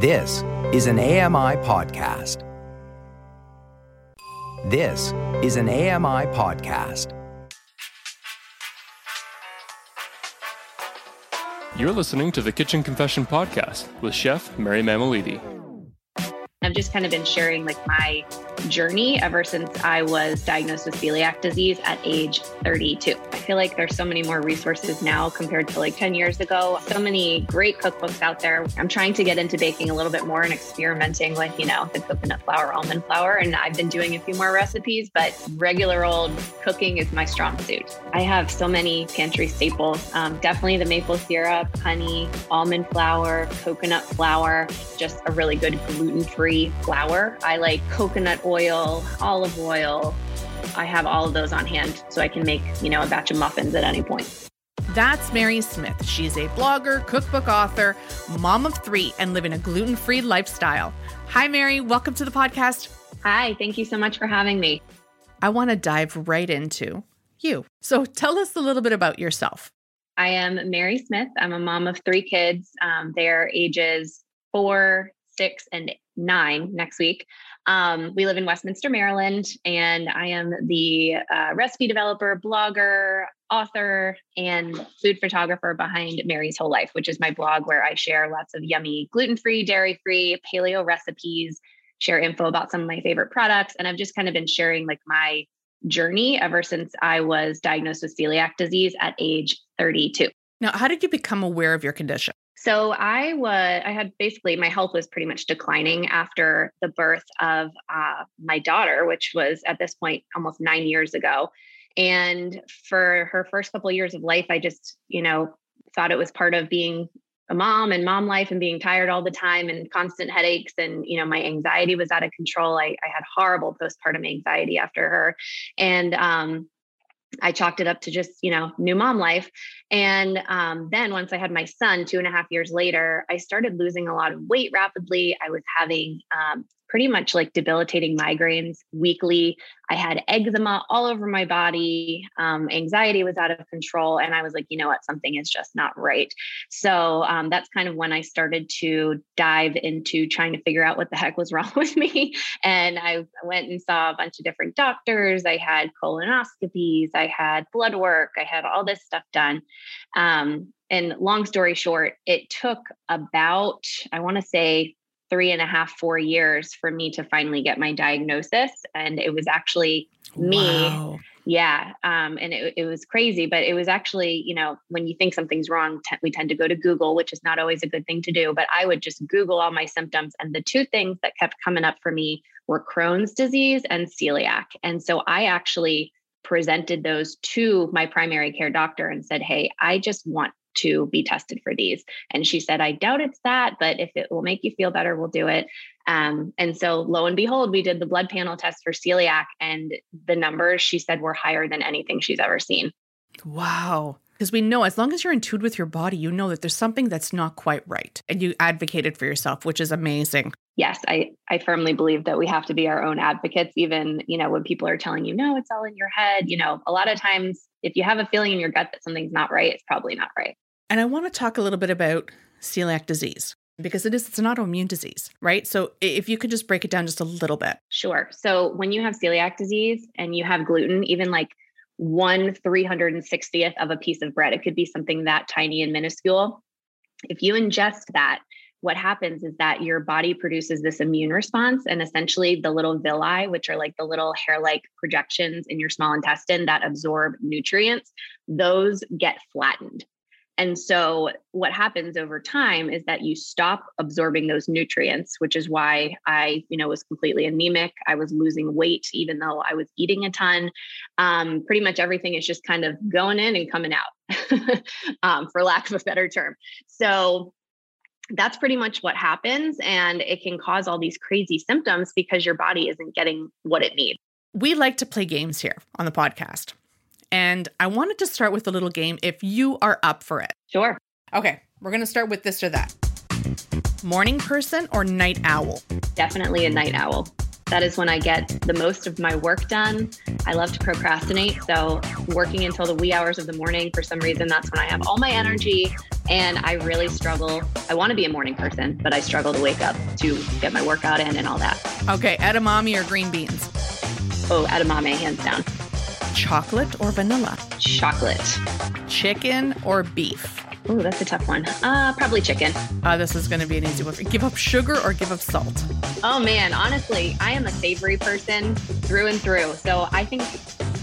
This is an AMI podcast. This is an AMI podcast. You're listening to the Kitchen Confession Podcast with Chef Mary Mammoliti. I've just kind of been sharing like my journey ever since I was diagnosed with celiac disease at age 32. Feel like there's so many more resources now compared to like 10 years ago. So many great cookbooks out there. I'm trying to get into baking a little bit more and experimenting with, you know, the coconut flour, almond flour. And I've been doing a few more recipes, but regular old cooking is my strong suit. I have so many pantry staples. Um, definitely the maple syrup, honey, almond flour, coconut flour, just a really good gluten free flour. I like coconut oil, olive oil. I have all of those on hand so I can make, you know, a batch of muffins at any point. That's Mary Smith. She's a blogger, cookbook author, mom of three, and living a gluten free lifestyle. Hi, Mary. Welcome to the podcast. Hi. Thank you so much for having me. I want to dive right into you. So tell us a little bit about yourself. I am Mary Smith. I'm a mom of three kids. Um, they're ages four, six, and nine next week. Um, we live in Westminster, Maryland, and I am the uh, recipe developer, blogger, author, and food photographer behind Mary's Whole Life, which is my blog where I share lots of yummy gluten free, dairy free, paleo recipes, share info about some of my favorite products. And I've just kind of been sharing like my journey ever since I was diagnosed with celiac disease at age 32. Now, how did you become aware of your condition? So I was, I had basically my health was pretty much declining after the birth of uh, my daughter, which was at this point almost nine years ago. And for her first couple of years of life, I just, you know, thought it was part of being a mom and mom life and being tired all the time and constant headaches and you know my anxiety was out of control i, I had horrible postpartum anxiety after her and um, I chalked it up to just, you know, new mom life. And um, then once I had my son two and a half years later, I started losing a lot of weight rapidly. I was having um, pretty much like debilitating migraines weekly. I had eczema all over my body. Um, anxiety was out of control. And I was like, you know what? Something is just not right. So um, that's kind of when I started to dive into trying to figure out what the heck was wrong with me. And I went and saw a bunch of different doctors. I had colonoscopies, I had blood work, I had all this stuff done. Um, and long story short, it took about, I want to say, three and a half, four years for me to finally get my diagnosis. And it was actually me. Wow. Yeah. Um, and it, it was crazy, but it was actually, you know, when you think something's wrong, t- we tend to go to Google, which is not always a good thing to do. But I would just Google all my symptoms. And the two things that kept coming up for me were Crohn's disease and celiac. And so I actually presented those to my primary care doctor and said, Hey, I just want to be tested for these. And she said, I doubt it's that, but if it will make you feel better, we'll do it. Um, and so lo and behold, we did the blood panel test for celiac, and the numbers she said were higher than anything she's ever seen. Wow. Because we know as long as you're in tune with your body, you know that there's something that's not quite right. And you advocated for yourself, which is amazing. Yes, I, I firmly believe that we have to be our own advocates, even, you know, when people are telling you, no, it's all in your head. You know, a lot of times if you have a feeling in your gut that something's not right, it's probably not right. And I want to talk a little bit about celiac disease because it is it's an autoimmune disease, right? So if you could just break it down just a little bit. Sure. So when you have celiac disease and you have gluten, even like one 360th of a piece of bread, it could be something that tiny and minuscule. If you ingest that, what happens is that your body produces this immune response and essentially the little villi which are like the little hair-like projections in your small intestine that absorb nutrients those get flattened and so, what happens over time is that you stop absorbing those nutrients, which is why I, you know, was completely anemic. I was losing weight, even though I was eating a ton. Um, pretty much everything is just kind of going in and coming out, um, for lack of a better term. So, that's pretty much what happens. And it can cause all these crazy symptoms because your body isn't getting what it needs. We like to play games here on the podcast. And I wanted to start with a little game if you are up for it. Sure. Okay, we're going to start with this or that. Morning person or night owl? Definitely a night owl. That is when I get the most of my work done. I love to procrastinate. So, working until the wee hours of the morning, for some reason, that's when I have all my energy. And I really struggle. I want to be a morning person, but I struggle to wake up to get my workout in and all that. Okay, edamame or green beans? Oh, edamame, hands down. Chocolate or vanilla? Chocolate. Chicken or beef? Oh, that's a tough one. Uh, probably chicken. Uh, this is going to be an easy one. Give up sugar or give up salt? Oh man, honestly, I am a savory person through and through. So I think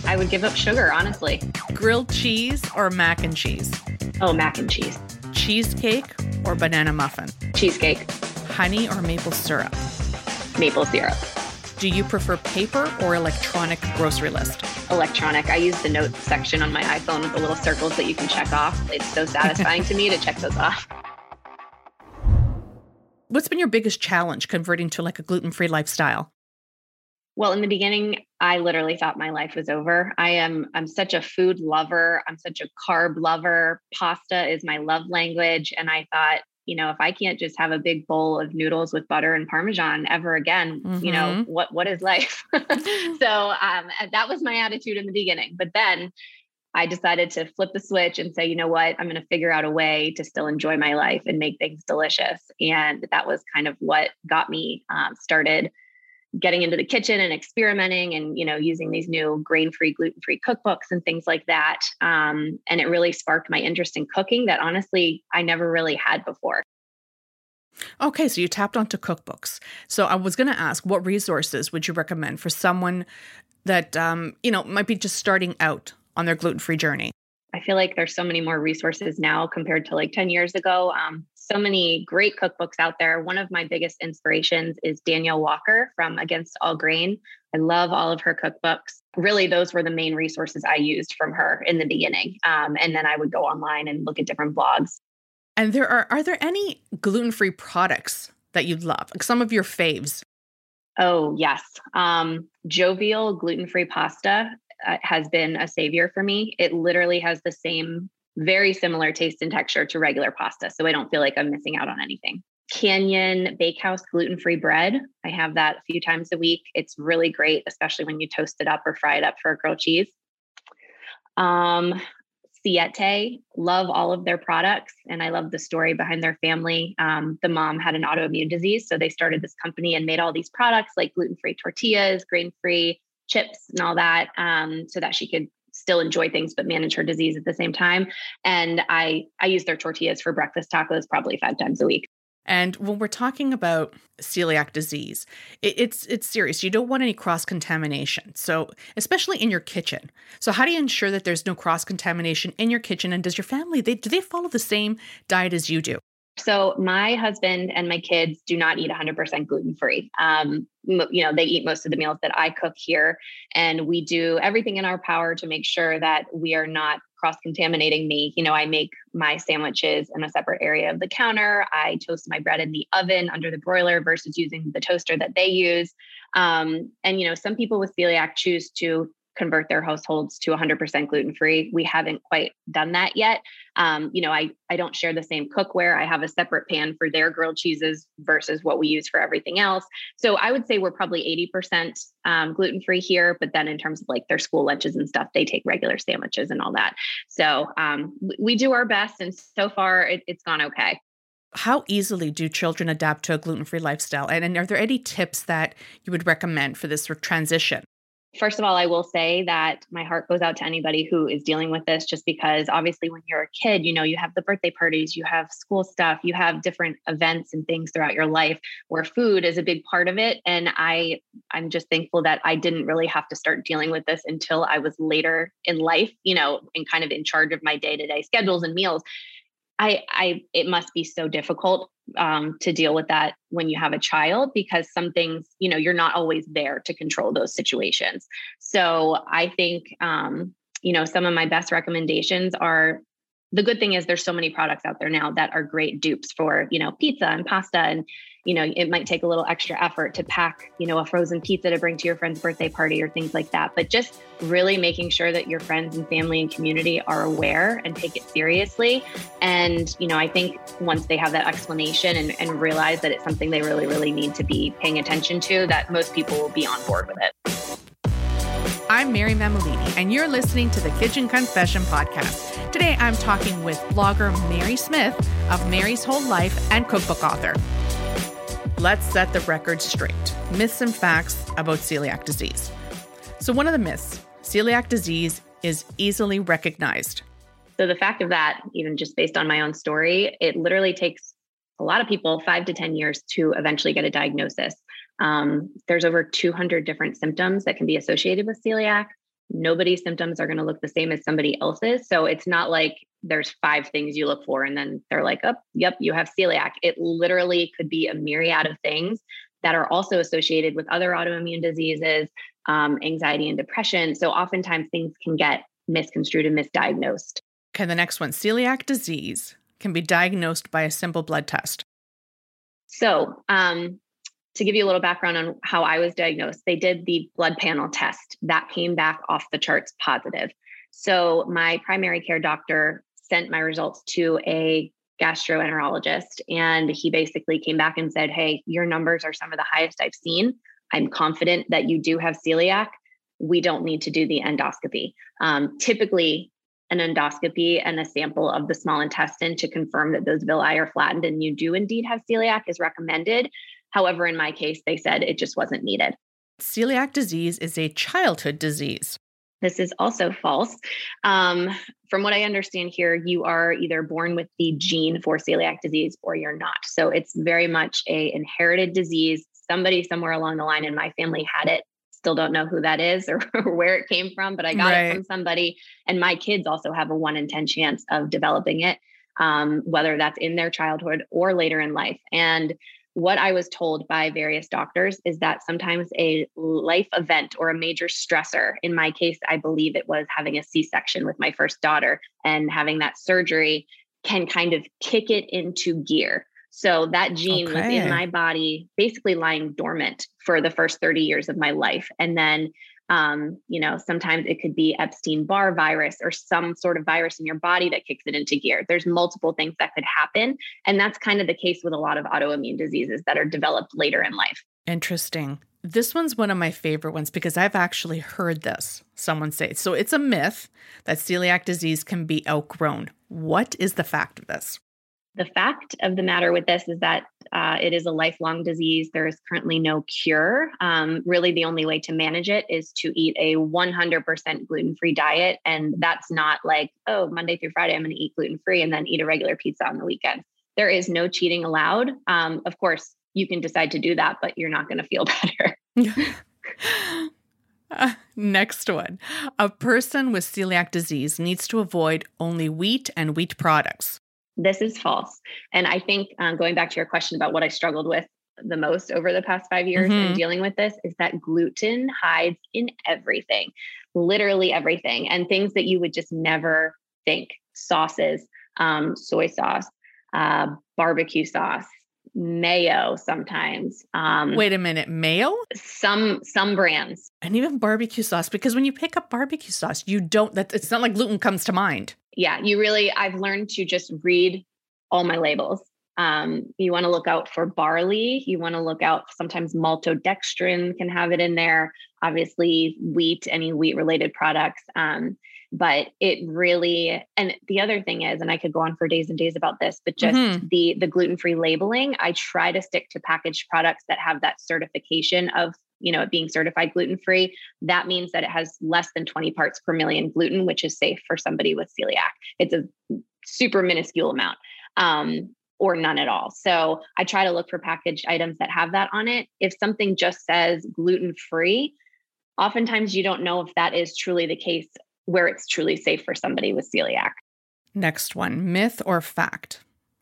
I would give up sugar, honestly. Grilled cheese or mac and cheese? Oh, mac and cheese. Cheesecake or banana muffin? Cheesecake. Honey or maple syrup? Maple syrup. Do you prefer paper or electronic grocery list? Electronic. I use the notes section on my iPhone with the little circles that you can check off. It's so satisfying to me to check those off. What's been your biggest challenge converting to like a gluten free lifestyle? Well, in the beginning, I literally thought my life was over. I am I'm such a food lover. I'm such a carb lover. Pasta is my love language and I thought you know, if I can't just have a big bowl of noodles with butter and parmesan ever again, mm-hmm. you know, mm-hmm. what what is life? so um, that was my attitude in the beginning. But then I decided to flip the switch and say, you know what, I'm going to figure out a way to still enjoy my life and make things delicious. And that was kind of what got me um, started getting into the kitchen and experimenting and you know using these new grain-free gluten-free cookbooks and things like that um, and it really sparked my interest in cooking that honestly i never really had before Okay, so you tapped onto cookbooks. So I was going to ask, what resources would you recommend for someone that um, you know might be just starting out on their gluten-free journey? I feel like there's so many more resources now compared to like 10 years ago. Um, so many great cookbooks out there. One of my biggest inspirations is Danielle Walker from Against All Grain. I love all of her cookbooks. Really, those were the main resources I used from her in the beginning. Um, and then I would go online and look at different blogs. And there are are there any gluten free products that you love? Like some of your faves? Oh yes, um, Jovial gluten free pasta uh, has been a savior for me. It literally has the same very similar taste and texture to regular pasta. So I don't feel like I'm missing out on anything. Canyon Bakehouse gluten free bread. I have that a few times a week. It's really great, especially when you toast it up or fry it up for a grilled cheese. Um, Siete, love all of their products, and I love the story behind their family. Um, the mom had an autoimmune disease, so they started this company and made all these products like gluten free tortillas, grain free chips, and all that, um, so that she could still enjoy things but manage her disease at the same time. And I I use their tortillas for breakfast tacos probably five times a week. And when we're talking about celiac disease, it, it's it's serious. You don't want any cross contamination. So, especially in your kitchen. So, how do you ensure that there's no cross contamination in your kitchen? And does your family they do they follow the same diet as you do? So my husband and my kids do not eat 100% gluten free. Um, you know, they eat most of the meals that I cook here, and we do everything in our power to make sure that we are not cross contaminating me. You know, I make my sandwiches in a separate area of the counter. I toast my bread in the oven under the broiler versus using the toaster that they use. Um, and you know, some people with celiac choose to convert their households to 100% gluten free. We haven't quite done that yet. Um, you know, I I don't share the same cookware. I have a separate pan for their grilled cheeses versus what we use for everything else. So I would say we're probably 80% um, gluten free here. But then in terms of like their school lunches and stuff, they take regular sandwiches and all that. So um, we do our best, and so far it, it's gone okay how easily do children adapt to a gluten-free lifestyle and, and, are there any tips that you would recommend for this transition first of all, I will say that my heart goes out to anybody who is dealing with this just because obviously when you're a kid, you know, you have the birthday parties, you have school stuff, you have different events and things throughout your life where food is a big part of it. And I I'm just thankful that I didn't really have to start dealing with this until I was later in life, you know, and kind of in charge of my day-to-day schedules and meals. I, I, it must be so difficult um, to deal with that when you have a child because some things, you know, you're not always there to control those situations. So I think, um, you know, some of my best recommendations are the good thing is there's so many products out there now that are great dupes for you know pizza and pasta and you know it might take a little extra effort to pack you know a frozen pizza to bring to your friend's birthday party or things like that but just really making sure that your friends and family and community are aware and take it seriously and you know i think once they have that explanation and, and realize that it's something they really really need to be paying attention to that most people will be on board with it I'm Mary Mammoliti, and you're listening to the Kitchen Confession Podcast. Today, I'm talking with blogger Mary Smith of Mary's Whole Life and cookbook author. Let's set the record straight myths and facts about celiac disease. So, one of the myths celiac disease is easily recognized. So, the fact of that, even just based on my own story, it literally takes a lot of people five to 10 years to eventually get a diagnosis. Um, there's over 200 different symptoms that can be associated with celiac. Nobody's symptoms are going to look the same as somebody else's. So it's not like there's five things you look for and then they're like, oh, yep, you have celiac. It literally could be a myriad of things that are also associated with other autoimmune diseases, um, anxiety and depression. So oftentimes things can get misconstrued and misdiagnosed. Okay, the next one celiac disease can be diagnosed by a simple blood test. So, um, to give you a little background on how I was diagnosed, they did the blood panel test that came back off the charts positive. So my primary care doctor sent my results to a gastroenterologist and he basically came back and said, "Hey, your numbers are some of the highest I've seen. I'm confident that you do have celiac. We don't need to do the endoscopy." Um, typically, an endoscopy and a sample of the small intestine to confirm that those villi are flattened and you do indeed have celiac is recommended. However, in my case, they said it just wasn't needed. Celiac disease is a childhood disease. This is also false. Um, from what I understand here, you are either born with the gene for celiac disease or you're not. So it's very much a inherited disease. Somebody somewhere along the line in my family had it. Still don't know who that is or, where it came from, but I got right. it from somebody. And my kids also have a one in 10 chance of developing it, um, whether that's in their childhood or later in life. And what I was told by various doctors is that sometimes a life event or a major stressor, in my case, I believe it was having a C section with my first daughter and having that surgery, can kind of kick it into gear. So that gene okay. was in my body, basically lying dormant for the first 30 years of my life. And then um, you know, sometimes it could be Epstein Barr virus or some sort of virus in your body that kicks it into gear. There's multiple things that could happen. And that's kind of the case with a lot of autoimmune diseases that are developed later in life. Interesting. This one's one of my favorite ones because I've actually heard this someone say. So it's a myth that celiac disease can be outgrown. What is the fact of this? The fact of the matter with this is that uh, it is a lifelong disease. There is currently no cure. Um, really, the only way to manage it is to eat a 100% gluten free diet. And that's not like, oh, Monday through Friday, I'm going to eat gluten free and then eat a regular pizza on the weekend. There is no cheating allowed. Um, of course, you can decide to do that, but you're not going to feel better. Uh, next one. A person with celiac disease needs to avoid only wheat and wheat products. This is false. And I think um, going back to your question about what I struggled with the most over the past five years mm-hmm. and dealing with this is that gluten hides in everything, literally everything, and things that you would just never think sauces, um, soy sauce, uh, barbecue sauce, mayo sometimes. Um, Wait a minute, mayo? Some some brands, and even barbecue sauce. Because when you pick up barbecue sauce, you don't. That it's not like gluten comes to mind yeah, you really, I've learned to just read all my labels. Um, you want to look out for barley. You want to look out. Sometimes maltodextrin can have it in there. Obviously, wheat, any wheat related products. Um, but it really, and the other thing is, and I could go on for days and days about this, but just mm-hmm. the the gluten free labeling. I try to stick to packaged products that have that certification of you know, it being certified gluten free, that means that it has less than 20 parts per million gluten, which is safe for somebody with celiac. It's a super minuscule amount. Um, or none at all. So I try to look for packaged items that have that on it. If something just says gluten free, oftentimes you don't know if that is truly the case where it's truly safe for somebody with celiac. Next one myth or fact?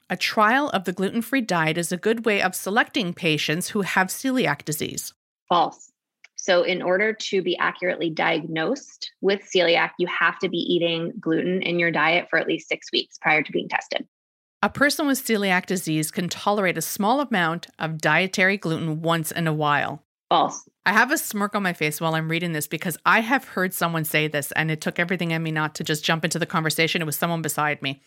A trial of the gluten free diet is a good way of selecting patients who have celiac disease. False. So, in order to be accurately diagnosed with celiac, you have to be eating gluten in your diet for at least six weeks prior to being tested. A person with celiac disease can tolerate a small amount of dietary gluten once in a while. False. I have a smirk on my face while I'm reading this because I have heard someone say this and it took everything in me not to just jump into the conversation. It was someone beside me.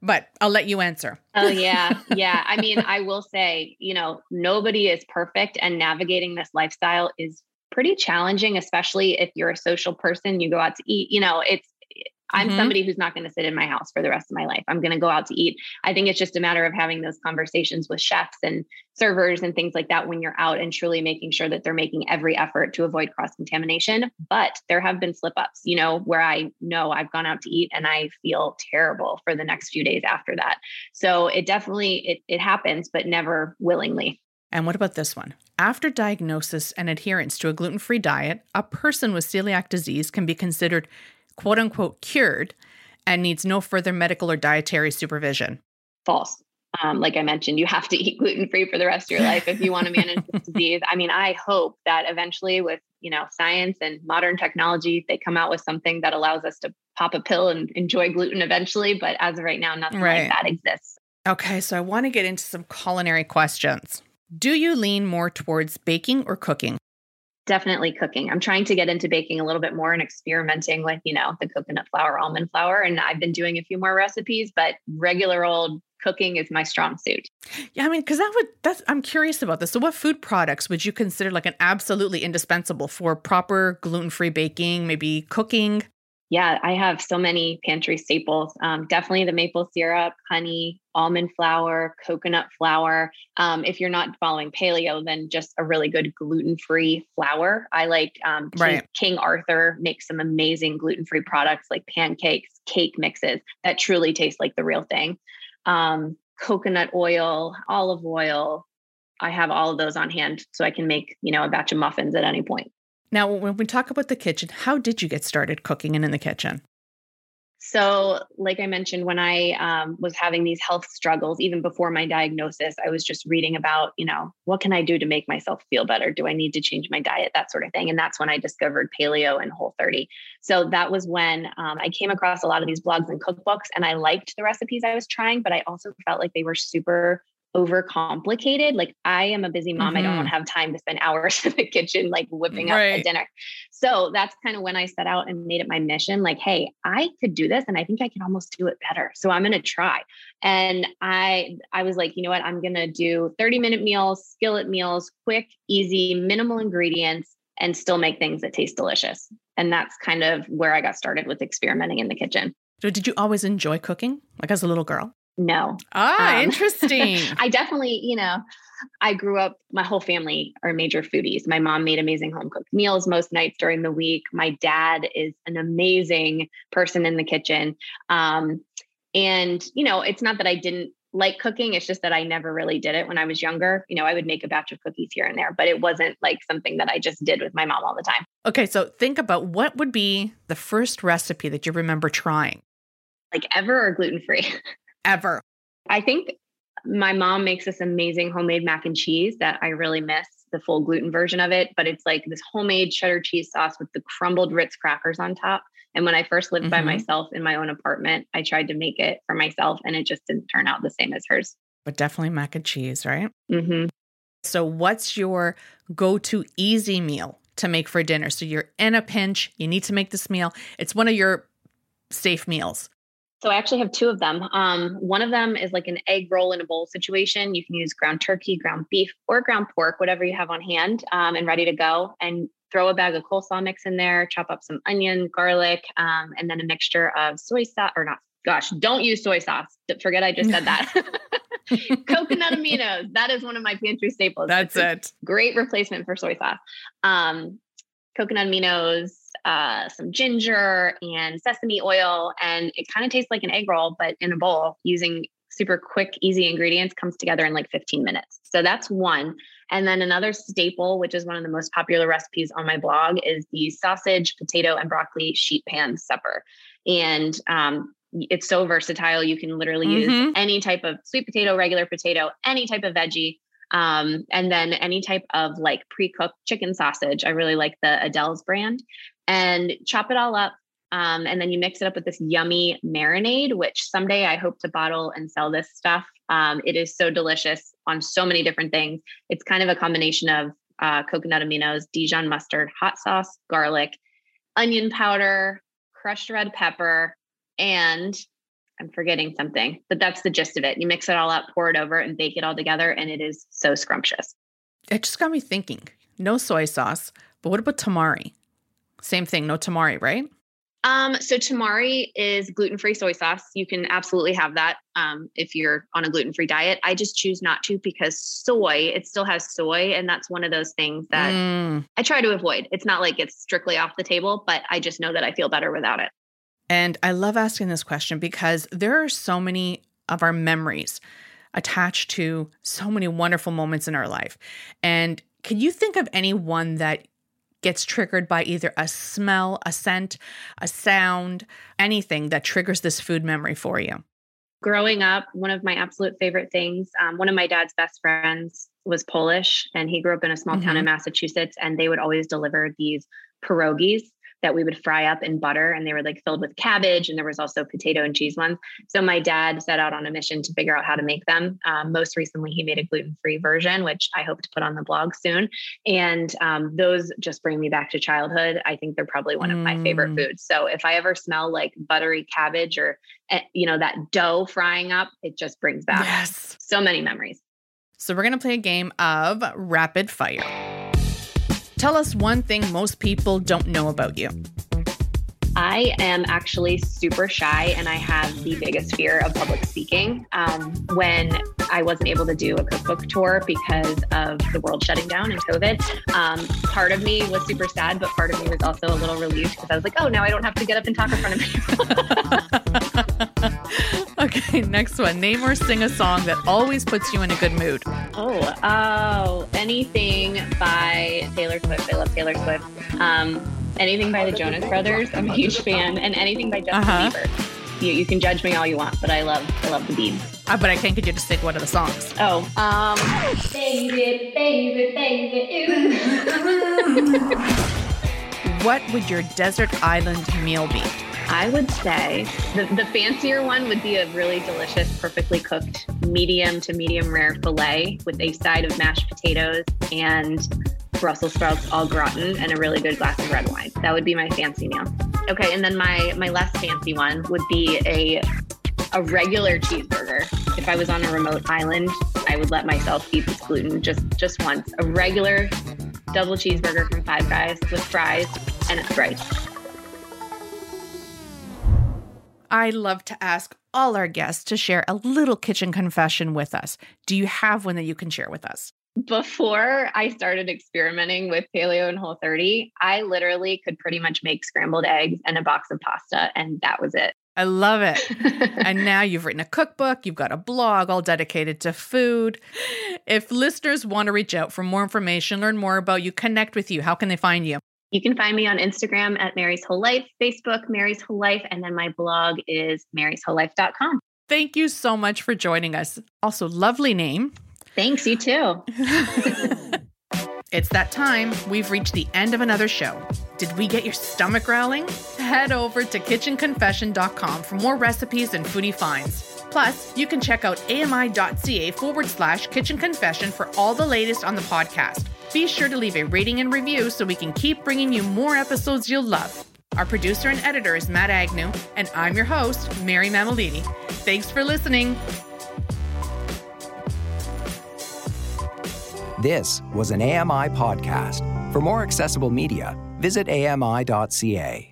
But I'll let you answer. Oh, yeah. Yeah. I mean, I will say, you know, nobody is perfect and navigating this lifestyle is pretty challenging, especially if you're a social person, you go out to eat, you know, it's, I'm mm-hmm. somebody who's not going to sit in my house for the rest of my life. I'm going to go out to eat. I think it's just a matter of having those conversations with chefs and servers and things like that when you're out and truly making sure that they're making every effort to avoid cross contamination. But there have been slip ups, you know, where I know I've gone out to eat and I feel terrible for the next few days after that. So it definitely it, it happens, but never willingly. And what about this one? After diagnosis and adherence to a gluten free diet, a person with celiac disease can be considered quote unquote cured and needs no further medical or dietary supervision. False. Um, like I mentioned, you have to eat gluten free for the rest of your life if you want to manage this disease. I mean, I hope that eventually, with you know science and modern technology, they come out with something that allows us to pop a pill and enjoy gluten eventually. But as of right now, nothing right. like that exists. Okay, so I want to get into some culinary questions. Do you lean more towards baking or cooking? Definitely cooking. I'm trying to get into baking a little bit more and experimenting with, you know, the coconut flour, almond flour. And I've been doing a few more recipes, but regular old cooking is my strong suit. Yeah, I mean, because that would that's I'm curious about this. So what food products would you consider like an absolutely indispensable for proper gluten-free baking, maybe cooking? Yeah, I have so many pantry staples. Um, definitely the maple syrup, honey, almond flour, coconut flour. Um, if you're not following paleo, then just a really good gluten free flour. I like um, King, right. King Arthur makes some amazing gluten free products like pancakes, cake mixes that truly taste like the real thing. Um, coconut oil, olive oil. I have all of those on hand so I can make, you know, a batch of muffins at any point. Now, when we talk about the kitchen, how did you get started cooking and in the kitchen? So, like I mentioned, when I um, was having these health struggles, even before my diagnosis, I was just reading about, you know, what can I do to make myself feel better? Do I need to change my diet? That sort of thing. And that's when I discovered paleo and Whole 30. So that was when um, I came across a lot of these blogs and cookbooks, and I liked the recipes I was trying, but I also felt like they were super overcomplicated. Like I am a busy mom. Mm-hmm. I don't mm-hmm. have time to spend hours in the kitchen, like whipping right. up a dinner. So that's kind of when I set out and made it my mission. Like, hey, I could do this and I think I can almost do it better. So I'm gonna try. And I I was like, you know what? I'm gonna do 30 minute meals, skillet meals, quick, easy, minimal ingredients, and still make things that taste delicious. And that's kind of where I got started with experimenting in the kitchen. So did you always enjoy cooking? Like as a little girl? No. Ah, um, interesting. I definitely, you know, I grew up, my whole family are major foodies. My mom made amazing home cooked meals most nights during the week. My dad is an amazing person in the kitchen. Um, and, you know, it's not that I didn't like cooking, it's just that I never really did it when I was younger. You know, I would make a batch of cookies here and there, but it wasn't like something that I just did with my mom all the time. Okay. So think about what would be the first recipe that you remember trying? Like ever or gluten free? ever. I think my mom makes this amazing homemade mac and cheese that I really miss the full gluten version of it, but it's like this homemade cheddar cheese sauce with the crumbled Ritz crackers on top. And when I first lived mm-hmm. by myself in my own apartment, I tried to make it for myself and it just didn't turn out the same as hers. But definitely mac and cheese, right? Mm-hmm. So, what's your go to easy meal to make for dinner? So, you're in a pinch, you need to make this meal. It's one of your safe meals. So I actually have two of them. Um, one of them is like an egg roll in a bowl situation. You can use ground turkey, ground beef, or ground pork, whatever you have on hand, um, and ready to go. And throw a bag of coleslaw mix in there. Chop up some onion, garlic, um, and then a mixture of soy sauce or not. Gosh, don't use soy sauce. Forget I just said that. Coconut aminos. That is one of my pantry staples. That's it. Great replacement for soy sauce. Um, coconut aminos, uh, some ginger and sesame oil, and it kind of tastes like an egg roll, but in a bowl using super quick, easy ingredients comes together in like 15 minutes. So that's one. And then another staple, which is one of the most popular recipes on my blog, is the sausage, potato, and broccoli sheet pan supper. And um, it's so versatile. You can literally mm-hmm. use any type of sweet potato, regular potato, any type of veggie. Um, and then any type of like pre-cooked chicken sausage. I really like the Aidells brand. And chop it all up. Um, and then you mix it up with this yummy marinade, which someday I hope to bottle and sell this stuff. Um, it is so delicious on so many different things. It's kind of a combination of uh, coconut aminos, Dijon mustard, hot sauce, garlic, onion powder, crushed red pepper, and I'm forgetting something, but that's the gist of it. You mix it all up, pour it over, and bake it all together, and it is so scrumptious. It just got me thinking no soy sauce, but what about tamari? Same thing, no tamari, right? Um, so tamari is gluten-free soy sauce. You can absolutely have that um, if you're on a gluten-free diet. I just choose not to because soy, it still has soy, and that's one of those things that mm. I try to avoid. It's not like it's strictly off the table, but I just know that I feel better without it. And I love asking this question because there are so many of our memories attached to so many wonderful moments in our life. And can you think of any one that gets triggered by either a smell, a scent, a sound, anything that triggers this food memory for you? Growing up, one of my absolute favorite things, um, one of my dad's best friends was Polish, and he grew up in a small mm-hmm. town in mm-hmm. Massachusetts, and they would always deliver these pierogies that we would fry up in butter and they were like filled with cabbage and there was also potato and cheese ones. So my dad set out on a mission to figure out how to make them. Um, most recently he made a gluten-free version which i hope to put on the blog soon. And um, those just bring me back to childhood. I think they're probably one of my favorite mm. foods. So if i ever smell like buttery cabbage or eh, you know that dough frying up it just brings back yes. so many memories. So we're going to play a game of rapid fire Tell us one thing most people don't know about you. I am actually super shy and I have the biggest fear of public speaking. Um, when I wasn't able to do a cookbook tour because of the world shutting down and COVID, um, part of me was super sad, but part of me was also a little relieved because I was like, oh, now I don't have to get up and talk in front of people. okay, next one. Name or sing a song that always puts you in a good mood. Oh, oh, anything by Taylor Swift. I love Taylor Swift. Um, anything by the Jonas Brothers. I'm a huge fan, and anything by Justin uh-huh. Bieber. You, you can judge me all you want, but I love I love the Biebs. Uh, but I can't get you to sing one of the songs. Oh, um, baby, baby, baby. what would your desert island meal be? I would say the, the fancier one would be a really delicious, perfectly cooked medium to medium rare filet with a side of mashed potatoes and Brussels sprouts au gratin and a really good glass of red wine. That would be my fancy meal. Okay, and then my my less fancy one would be a a regular cheeseburger. If I was on a remote island, I would let myself eat this gluten just just once. A regular double cheeseburger from Five Guys with fries and a Sprite. I love to ask all our guests to share a little kitchen confession with us. Do you have one that you can share with us? before I started experimenting with paleo and whole 30, I literally could pretty much make scrambled eggs and a box of pasta, and that was it. I love it. and now you've written a cookbook, you've got a blog all dedicated to food. If listeners want to reach out for more information, learn more about you, connect with you, how can they find you? You can find me on Instagram at Mary's Whole Life, Facebook, Mary's Whole Life, and then my blog is maryswholelife.com. Thank you so much for joining us. Also, lovely name. Thanks, you too. it's that time. We've reached the end of another show. Did we get your stomach growling? Head over to kitchenconfession.com for more recipes and foodie finds. Plus, you can check out ami.ca forward slash kitchen confession for all the latest on the podcast. Be sure to leave a rating and review so we can keep bringing you more episodes you'll love. Our producer and editor is Matt Agnew, and I'm your host, Mary Mammoliti. Thanks for listening. This was an AMI podcast. For more accessible media, visit ami.ca.